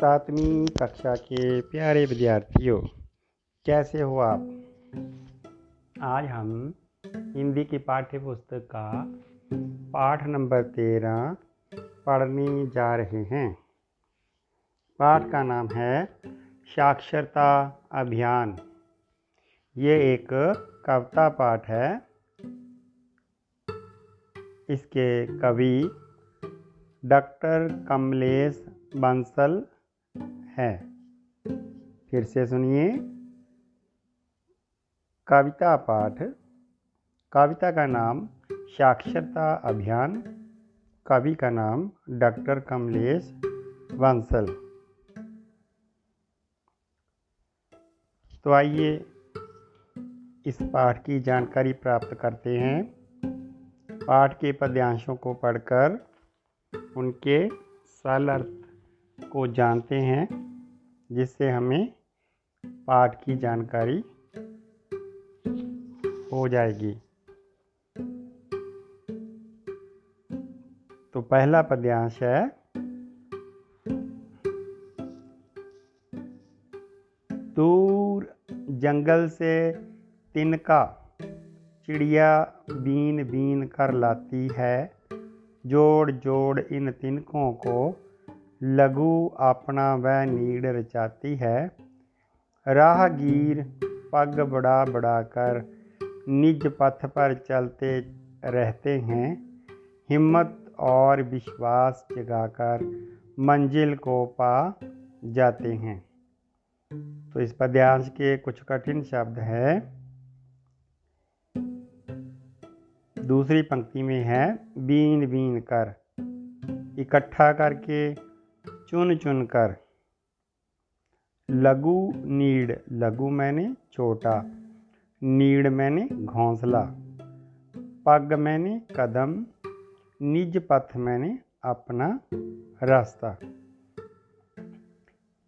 सातवीं कक्षा के प्यारे विद्यार्थियों, कैसे हो आप? आज हम हिंदी की पाठ्य पुस्तक का पाठ नंबर तेरह पढ़ने जा रहे हैं। पाठ का नाम है साक्षरता अभियान। ये एक कविता पाठ है। इसके कवि डॉक्टर कमलेश बंसल है। फिर से सुनिए। कविता पाठ। कविता का नाम साक्षरता अभियान। कवि का नाम डॉक्टर कमलेश बंसल। तो आइए इस पाठ की जानकारी प्राप्त करते हैं। पाठ के पद्यांशों को पढ़कर उनके सरल को जानते हैं, जिससे हमें पाठ की जानकारी हो जाएगी। तो पहला पद्यांश है, दूर जंगल से तिनका चिड़िया बीन बीन कर लाती है जोड़ जोड़ इन तिनकों को लघु अपना वह नीड रचाती है। राहगीर पग बढ़ा बढ़ा कर निज पथ पर चलते रहते हैं। हिम्मत और विश्वास जगाकर मंजिल को पा जाते हैं। तो इस पद्यांश के कुछ कठिन शब्द है। दूसरी पंक्ति में है बीन बीन कर। इकट्ठा करके चुन चुन कर लघु नीड, लघु मैंने छोटा नीड मैंने घोंसला, पग मैंने कदम, निज पथ मैंने अपना रास्ता।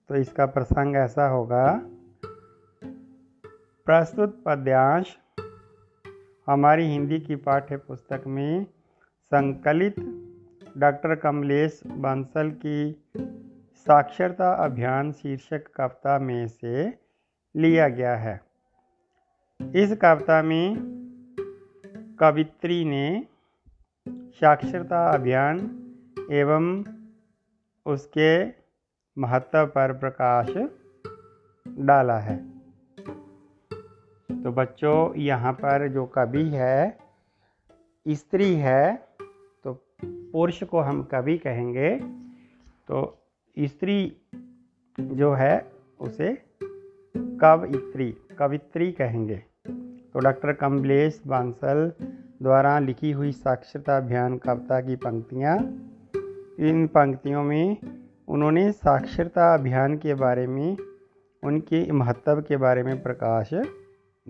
तो इसका प्रसंग ऐसा होगा, प्रस्तुत पद्यांश हमारी हिंदी की पाठ्य पुस्तक में संकलित डॉक्टर कमलेश बंसल की साक्षरता अभियान शीर्षक कविता में से लिया गया है। इस कविता में कवित्री ने साक्षरता अभियान एवं उसके महत्व पर प्रकाश डाला है। तो बच्चों, यहाँ पर जो कवि है, स्त्री है पुरुष को हम कवि कहेंगे तो स्त्री जो है उसे कवित्री कवित्री कहेंगे। तो डॉक्टर कमलेश बांसल द्वारा लिखी हुई साक्षरता अभियान, कविता की पंक्तियाँ, इन पंक्तियों में उन्होंने साक्षरता अभियान के बारे में, उनके महत्व के बारे में प्रकाश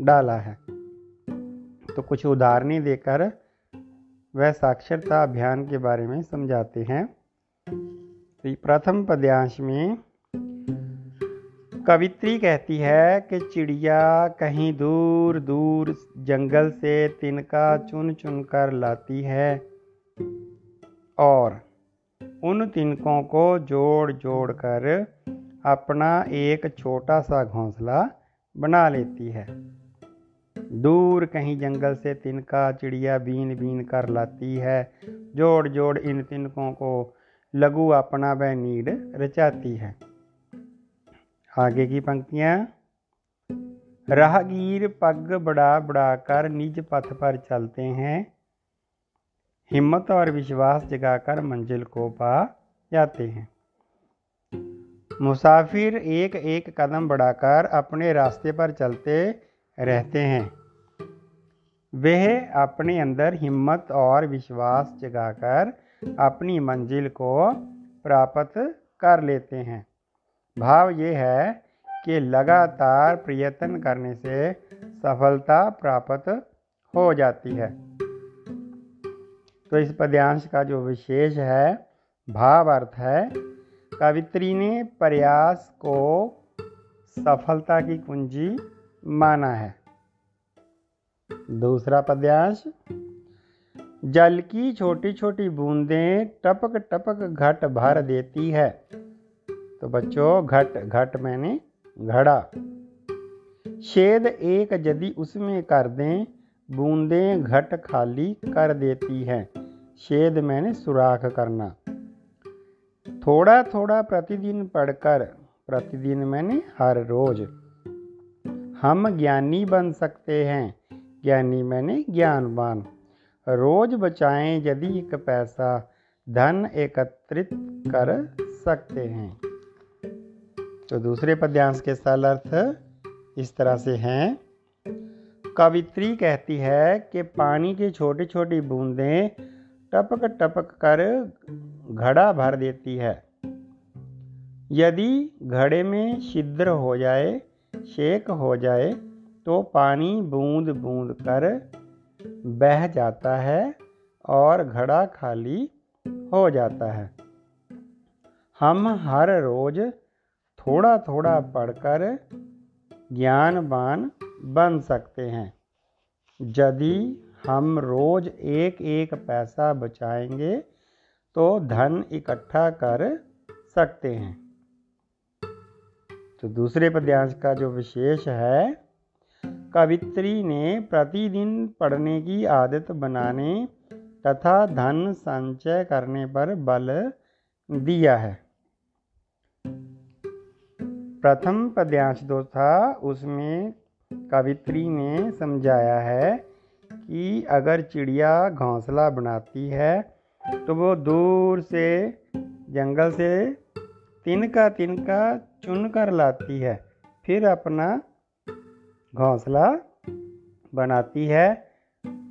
डाला है। तो कुछ उदाहरणें देकर वह साक्षरता अभियान के बारे में समझाते हैं। तो प्रथम पद्यांश में, कवित्री कहती है कि चिड़िया कहीं दूर दूर जंगल से तिनका चुन चुन कर लाती है और उन तिनकों को जोड़ जोड़ कर अपना एक छोटा सा घोंसला बना लेती है। दूर कहीं जंगल से तिनका चिड़िया बीन बीन कर लाती है। जोड़ जोड़ इन तिनकों को लघु अपना व नीड रचाती है। आगे की पंक्तियाँ। राहगीर पग बढ़ा कर निज पथ पर चलते हैं। हिम्मत और विश्वास जगाकर मंजिल को पा जाते हैं। मुसाफिर एक एक कदम बढ़ाकर अपने रास्ते पर चलते रहते हैं। वह अपने अंदर हिम्मत और विश्वास जगाकर अपनी मंजिल को प्राप्त कर लेते हैं। भाव ये है कि लगातार प्रयत्न करने से सफलता प्राप्त हो जाती है। तो इस पद्यांश का जो विशेष है, भाव अर्थ है, कवित्री ने प्रयास को सफलता की कुंजी माना है। दूसरा पद्यांश, जल की छोटी छोटी बूंदें टपक टपक घट भर देती है। तो बच्चों, घट घट मैंने घड़ा। छेद एक यदि उसमें कर दें, बूंदें घट खाली कर देती हैं। छेद मैंने सुराख करना। थोड़ा थोड़ा प्रतिदिन पढ़कर, प्रतिदिन मैंने हर रोज। हम ज्ञानी बन सकते हैं। ज्ञानी मैंने ज्ञानवान। रोज बचाएँ यदि एक पैसा, धन एकत्रित कर सकते हैं। तो दूसरे पद्यांश के सरल अर्थ इस तरह से हैं। कवित्री कहती है कि पानी की छोटी छोटी बूंदें टपक टपक कर घड़ा भर देती है। यदि घड़े में छिद्र हो जाए, शेक हो जाए तो पानी बूंद बूंद कर बह जाता है और घड़ा खाली हो जाता है। हम हर रोज थोड़ा थोड़ा पढ़कर ज्ञानवान बन सकते हैं। यदि हम रोज एक एक पैसा बचाएँगे तो धन इकट्ठा कर सकते हैं। तो दूसरे पद्यांश का जो विशेष है कवित्री ने प्रतिदिन पढ़ने की आदत बनाने तथा धन संचय करने पर बल दिया है। प्रथम पद्यांश जो था, उसमें कवित्री ने समझाया है कि अगर चिड़िया घोंसला बनाती है तो वो दूर से, जंगल से तिनका तिनका चुन कर लाती है। फिर अपना घोंसला बनाती है।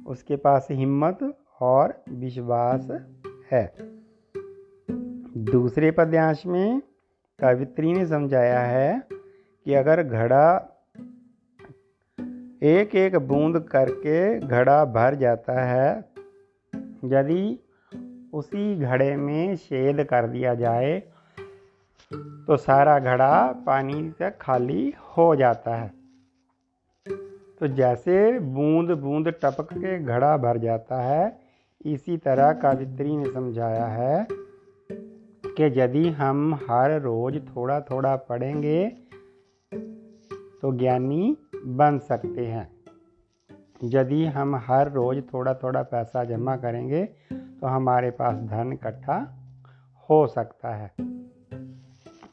उसके पास हिम्मत और विश्वास है। दूसरे पद्यांश में कवित्री ने समझाया है कि अगर घड़ा एक एक बूंद करके घड़ा भर जाता है, यदि उसी घड़े में छेद कर दिया जाए तो सारा घड़ा पानी से खाली हो जाता है। तो जैसे बूंद बूंद टपक के घड़ा भर जाता है, इसी तरह कावित्री ने समझाया है कि यदि हम हर रोज थोड़ा थोड़ा पढ़ेंगे तो ज्ञानी बन सकते हैं। यदि हम हर रोज थोड़ा थोड़ा पैसा जमा करेंगे तो हमारे पास धन इकट्ठा हो सकता है।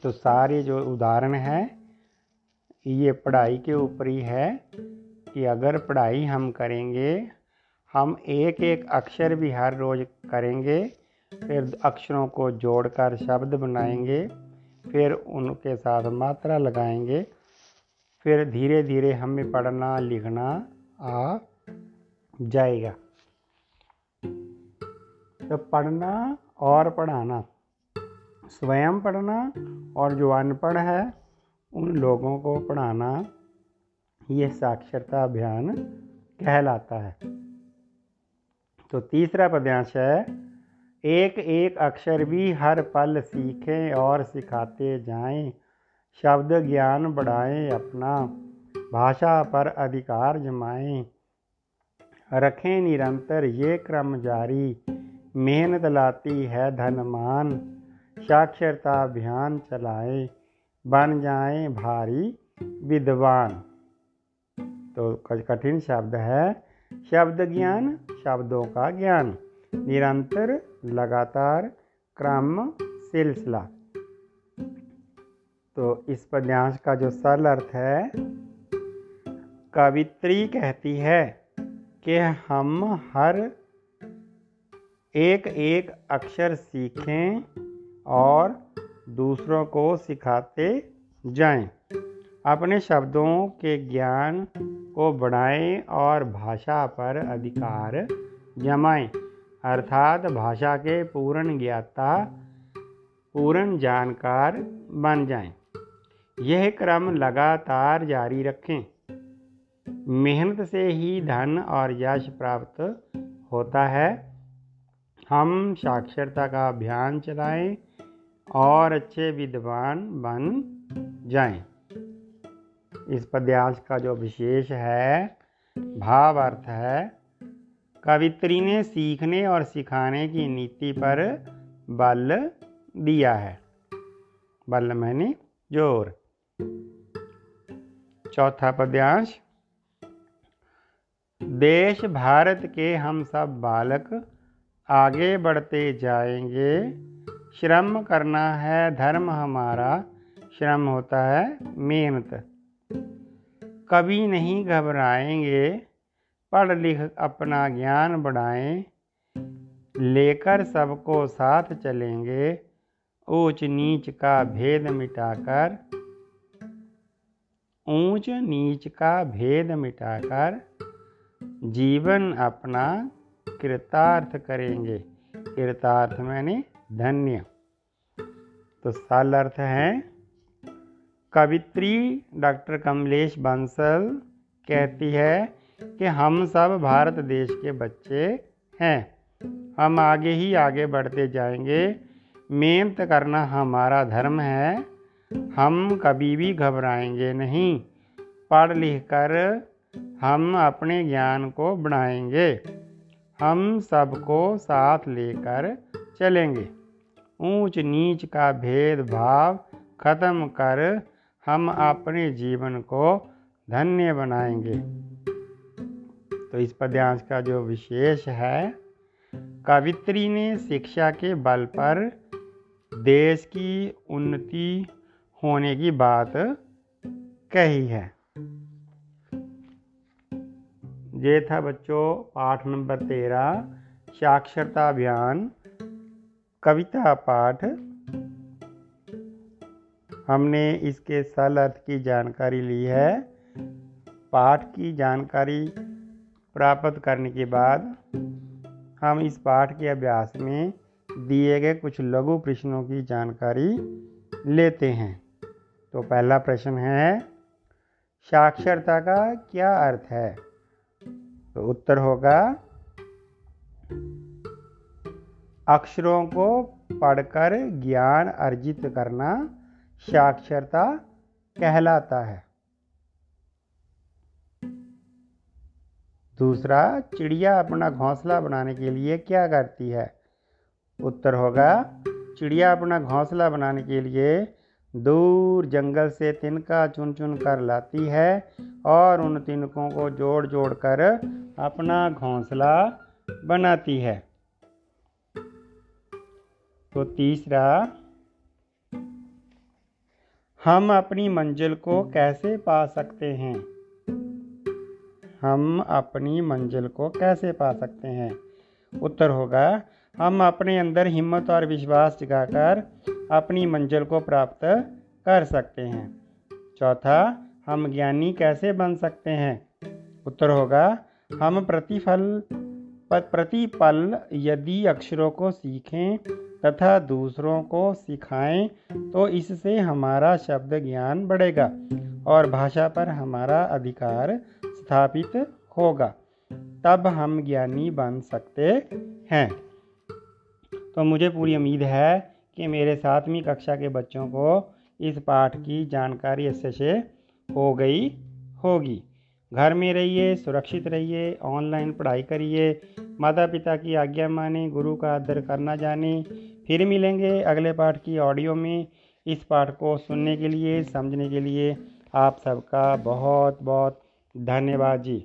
तो सारे जो उदाहरण हैं, ये पढ़ाई के ऊपर ही है। कि अगर पढ़ाई हम करेंगे, हम एक एक अक्षर भी हर रोज करेंगे, फिर अक्षरों को जोड़कर शब्द बनाएँगे, फिर उनके साथ मात्रा लगाएँगे, फिर धीरे धीरे हमें पढ़ना, लिखना आ जाएगा। तो पढ़ना और पढ़ाना, स्वयं पढ़ना और जो अनपढ़ है, उन लोगों को पढ़ाना ये साक्षरता अभियान कहलाता है। तो तीसरा पद्यांश है, एक एक अक्षर भी हर पल सीखें और सिखाते जाएँ, शब्द ज्ञान बढ़ाएँ अपना, भाषा पर अधिकार जमाएँ। रखें निरंतर ये क्रम जारी, मेहनत लाती है धनमान, साक्षरता अभियान चलाएँ, बन जाएँ भारी विद्वान। तो कठिन शब्द है। शब्द ज्ञान शब्दों का ज्ञान। निरंतर लगातार क्रम सिलसिला। तो इस पद्यांश का जो सरल अर्थ है कवित्री कहती है कि हम हर एक एक अक्षर सीखें और दूसरों को सिखाते जाएँ, अपने शब्दों के ज्ञान को बढ़ाएँ और भाषा पर अधिकार जमाएँ अर्थात भाषा के पूर्ण ज्ञाता, पूर्ण जानकार बन जाएँ। यह क्रम लगातार जारी रखें मेहनत से ही धन और यश प्राप्त होता है हम साक्षरता का अभियान चलाएँ और अच्छे विद्वान बन जाएँ। इस पद्यांश का जो विशेष है भाव अर्थ है, कवित्री ने सीखने और सिखाने की नीति पर बल दिया है। बल मैंने ज़ोर। चौथा पद्यांश, देश भारत के हम सब बालक आगे बढ़ते जाएँगे। श्रम करना है धर्म हमारा, श्रम होता है मेहनत। कभी नहीं घबराएँगे, पढ़ लिख अपना ज्ञान बढ़ाएँ, लेकर सबको साथ चलेंगे, ऊंच नीच का भेद मिटाकर, ऊंच नीच का भेद मिटाकर जीवन अपना कृतार्थ करेंगे। कृतार्थ मैंने धन्य। तो साल अर्थ है। कवित्री डॉक्टर कमलेश बंसल कहती है कि हम सब भारत देश के बच्चे हैं। हम आगे ही आगे बढ़ते जाएँगे। मेहनत करना हमारा धर्म है। हम कभी भी घबराएँगे नहीं। पढ़ लिख कर हम अपने ज्ञान को बढ़ाएँगे। हम सबको साथ लेकर चलेंगे। ऊंच नीच का भेदभाव खत्म कर हम अपने जीवन को धन्य बनाएँगे। तो इस पद्यांश का जो विशेष है, कवित्री ने शिक्षा के बल पर देश की उन्नति होने की बात कही है। ये था बच्चों पाठ नंबर तेरह, साक्षरता अभियान, कविता पाठ। हमने इसके सल अर्थ की जानकारी ली है। पाठ की जानकारी प्राप्त करने के बाद हम इस पाठ के अभ्यास में दिए गए कुछ लघु प्रश्नों की जानकारी लेते हैं। तो पहला प्रश्न है, साक्षरता का क्या अर्थ है? तो उत्तर होगा, अक्षरों को पढ़कर ज्ञान अर्जित करना साक्षरता कहलाता है। दूसरा, चिड़िया अपना घोंसला बनाने के लिए क्या करती है? उत्तर होगा, चिड़िया अपना घोंसला बनाने के लिए दूर जंगल से तिनका चुन चुन कर लाती है और उन तिनकों को जोड़ जोड़ कर अपना घोंसला बनाती है। तो तीसरा हम अपनी मंजिल को कैसे पा सकते हैं? हम अपनी मंजिल को कैसे पा सकते हैं? उत्तर होगा, हम अपने अंदर हिम्मत और विश्वास जगाकर अपनी मंजिल को प्राप्त कर सकते हैं। चौथा, हम ज्ञानी कैसे बन सकते हैं? उत्तर होगा, हम प्रतिफल, प्रतिपल यदि अक्षरों को सीखें तथा दूसरों को सिखाएँ तो इससे हमारा शब्द ज्ञान बढ़ेगा और भाषा पर हमारा अधिकार स्थापित होगा। तब हम ज्ञानी बन सकते हैं। तो मुझे पूरी उम्मीद है कि मेरे सातवीं कक्षा के बच्चों को इस पाठ की जानकारी अच्छे से हो गई होगी। घर में रहिए, सुरक्षित रहिए ऑनलाइन पढ़ाई करिए। माता पिता की आज्ञा माने, गुरु का आदर करना जाने। फिर मिलेंगे अगले पाठ की ऑडियो में। इस पाठ को सुनने के लिए, समझने के लिए आप सबका बहुत बहुत धन्यवाद जी।